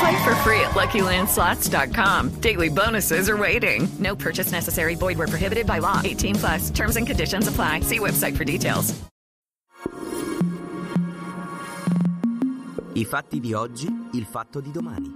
Play for free at LuckyLandSlots.com. Daily bonuses are waiting. No purchase necessary. Void where prohibited by law. 18 plus. Terms and conditions apply. See website for details. I fatti di oggi, il fatto di domani.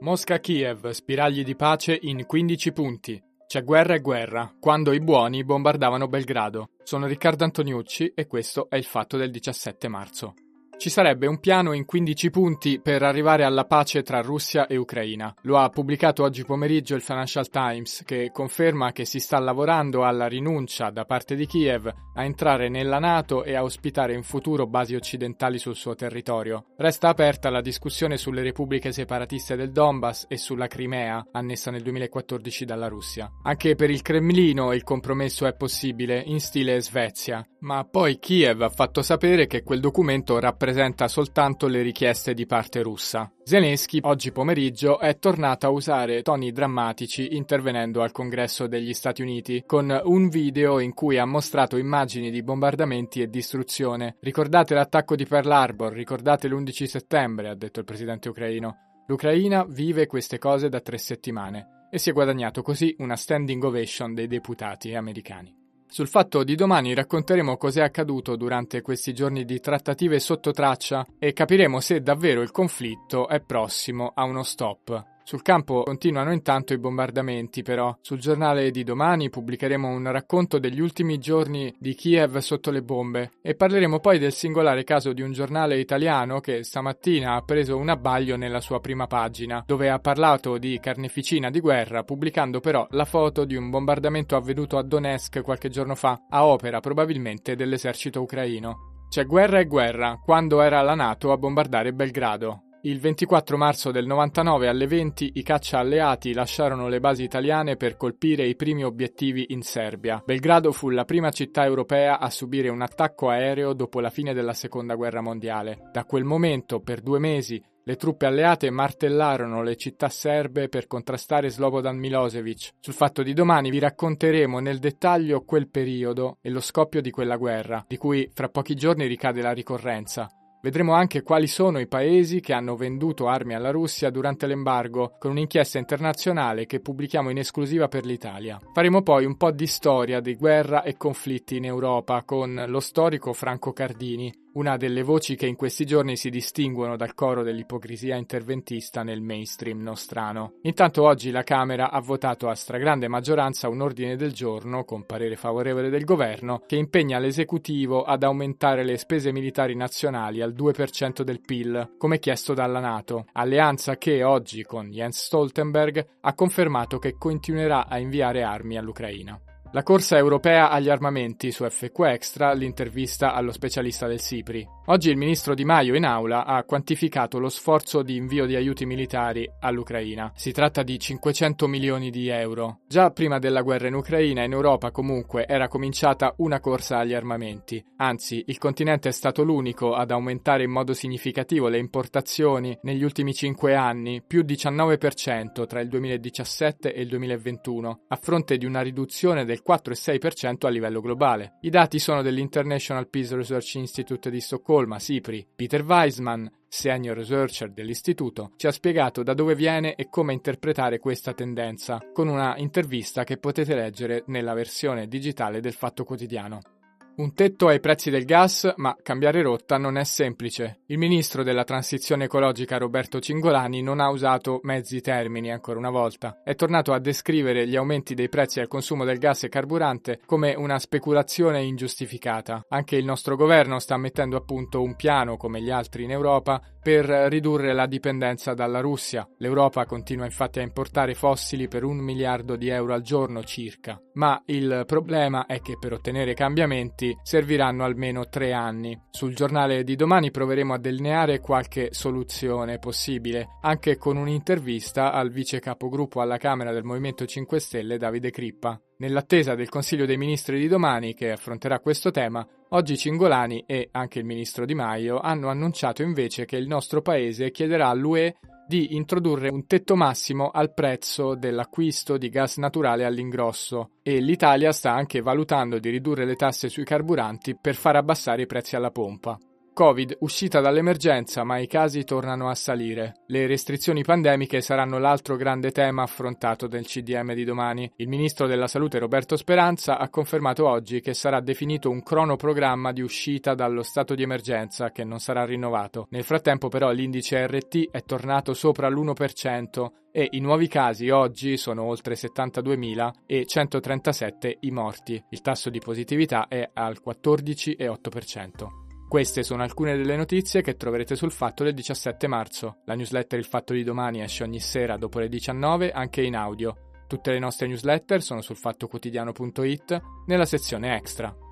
Mosca-Kiev, spiragli di pace in 15 punti. C'è guerra e guerra, quando i buoni bombardavano Belgrado. Sono Riccardo Antoniucci e questo è il fatto del 17 marzo. Ci sarebbe un piano in 15 punti per arrivare alla pace tra Russia e Ucraina. Lo ha pubblicato oggi pomeriggio il Financial Times, che conferma che si sta lavorando alla rinuncia da parte di Kiev a entrare nella Nato e a ospitare in futuro basi occidentali sul suo territorio. Resta aperta la discussione sulle repubbliche separatiste del Donbass e sulla Crimea, annessa nel 2014 dalla Russia. Anche per il Cremlino il compromesso è possibile, in stile Svezia, ma poi Kiev ha fatto sapere che quel documento rappresenta soltanto le richieste di parte russa. Zelensky oggi pomeriggio è tornato a usare toni drammatici intervenendo al congresso degli Stati Uniti con un video in cui ha mostrato immagini di bombardamenti e distruzione. Ricordate l'attacco di Pearl Harbor, ricordate l'11 settembre, ha detto il presidente ucraino. L'Ucraina vive queste cose da tre settimane e si è guadagnato così una standing ovation dei deputati americani. Sul fatto di domani racconteremo cos'è accaduto durante questi giorni di trattative sotto traccia e capiremo se davvero il conflitto è prossimo a uno stop. Sul campo continuano intanto i bombardamenti, però. Sul giornale di domani pubblicheremo un racconto degli ultimi giorni di Kiev sotto le bombe e parleremo poi del singolare caso di un giornale italiano che stamattina ha preso un abbaglio nella sua prima pagina, dove ha parlato di carneficina di guerra, pubblicando però la foto di un bombardamento avvenuto a Donetsk qualche giorno fa, a opera probabilmente dell'esercito ucraino. C'è guerra e guerra, quando era la Nato a bombardare Belgrado. Il 24 marzo del 99 alle 20 i caccia alleati lasciarono le basi italiane per colpire i primi obiettivi in Serbia. Belgrado fu la prima città europea a subire un attacco aereo dopo la fine della Seconda Guerra Mondiale. Da quel momento, per due mesi, le truppe alleate martellarono le città serbe per contrastare Slobodan Milosevic. Sul fatto di domani vi racconteremo nel dettaglio quel periodo e lo scoppio di quella guerra, di cui fra pochi giorni ricade la ricorrenza. Vedremo anche quali sono i paesi che hanno venduto armi alla Russia durante l'embargo, con un'inchiesta internazionale che pubblichiamo in esclusiva per l'Italia. Faremo poi un po' di storia di guerra e conflitti in Europa con lo storico Franco Cardini, una delle voci che in questi giorni si distinguono dal coro dell'ipocrisia interventista nel mainstream nostrano. Intanto oggi la Camera ha votato a stragrande maggioranza un ordine del giorno, con parere favorevole del governo, che impegna l'esecutivo ad aumentare le spese militari nazionali al 2% del PIL, come chiesto dalla Nato, alleanza che oggi con Jens Stoltenberg ha confermato che continuerà a inviare armi all'Ucraina. La corsa europea agli armamenti su FQ Extra, l'intervista allo specialista del SIPRI. Oggi il ministro Di Maio in aula ha quantificato lo sforzo di invio di aiuti militari all'Ucraina. Si tratta di 500 milioni di euro. Già prima della guerra in Ucraina, in Europa comunque era cominciata una corsa agli armamenti. Anzi, il continente è stato l'unico ad aumentare in modo significativo le importazioni negli ultimi 5 anni, più 19% tra il 2017 e il 2021, a fronte di una riduzione del 4,6% a livello globale. I dati sono dell'International Peace Research Institute di Stoccolma, SIPRI, Peter Weisman, senior researcher dell'istituto, ci ha spiegato da dove viene e come interpretare questa tendenza, con una intervista che potete leggere nella versione digitale del Fatto Quotidiano. Un tetto ai prezzi del gas, ma cambiare rotta non è semplice. Il ministro della transizione ecologica Roberto Cingolani non ha usato mezzi termini ancora una volta. È tornato a descrivere gli aumenti dei prezzi al consumo del gas e carburante come una speculazione ingiustificata. Anche il nostro governo sta mettendo a punto un piano, come gli altri in Europa, per ridurre la dipendenza dalla Russia. L'Europa continua infatti a importare fossili per un miliardo di euro al giorno circa. Ma il problema è che per ottenere cambiamenti serviranno almeno tre anni. Sul giornale di domani proveremo a delineare qualche soluzione possibile, anche con un'intervista al vice capogruppo alla Camera del Movimento 5 Stelle Davide Crippa. Nell'attesa del Consiglio dei Ministri di domani, che affronterà questo tema, oggi Cingolani e anche il ministro Di Maio hanno annunciato invece che il nostro paese chiederà all'UE di introdurre un tetto massimo al prezzo dell'acquisto di gas naturale all'ingrosso e l'Italia sta anche valutando di ridurre le tasse sui carburanti per far abbassare i prezzi alla pompa. Covid, uscita dall'emergenza, ma i casi tornano a salire. Le restrizioni pandemiche saranno l'altro grande tema affrontato nel CDM di domani. Il ministro della Salute Roberto Speranza ha confermato oggi che sarà definito un cronoprogramma di uscita dallo stato di emergenza che non sarà rinnovato. Nel frattempo però l'indice RT è tornato sopra l'1% e i nuovi casi oggi sono oltre 72.000 e 137 i morti. Il tasso di positività è al 14,8%. Queste sono alcune delle notizie che troverete sul Fatto del 17 marzo. La newsletter Il Fatto di domani esce ogni sera dopo le 19 anche in audio. Tutte le nostre newsletter sono sul fattoquotidiano.it nella sezione extra.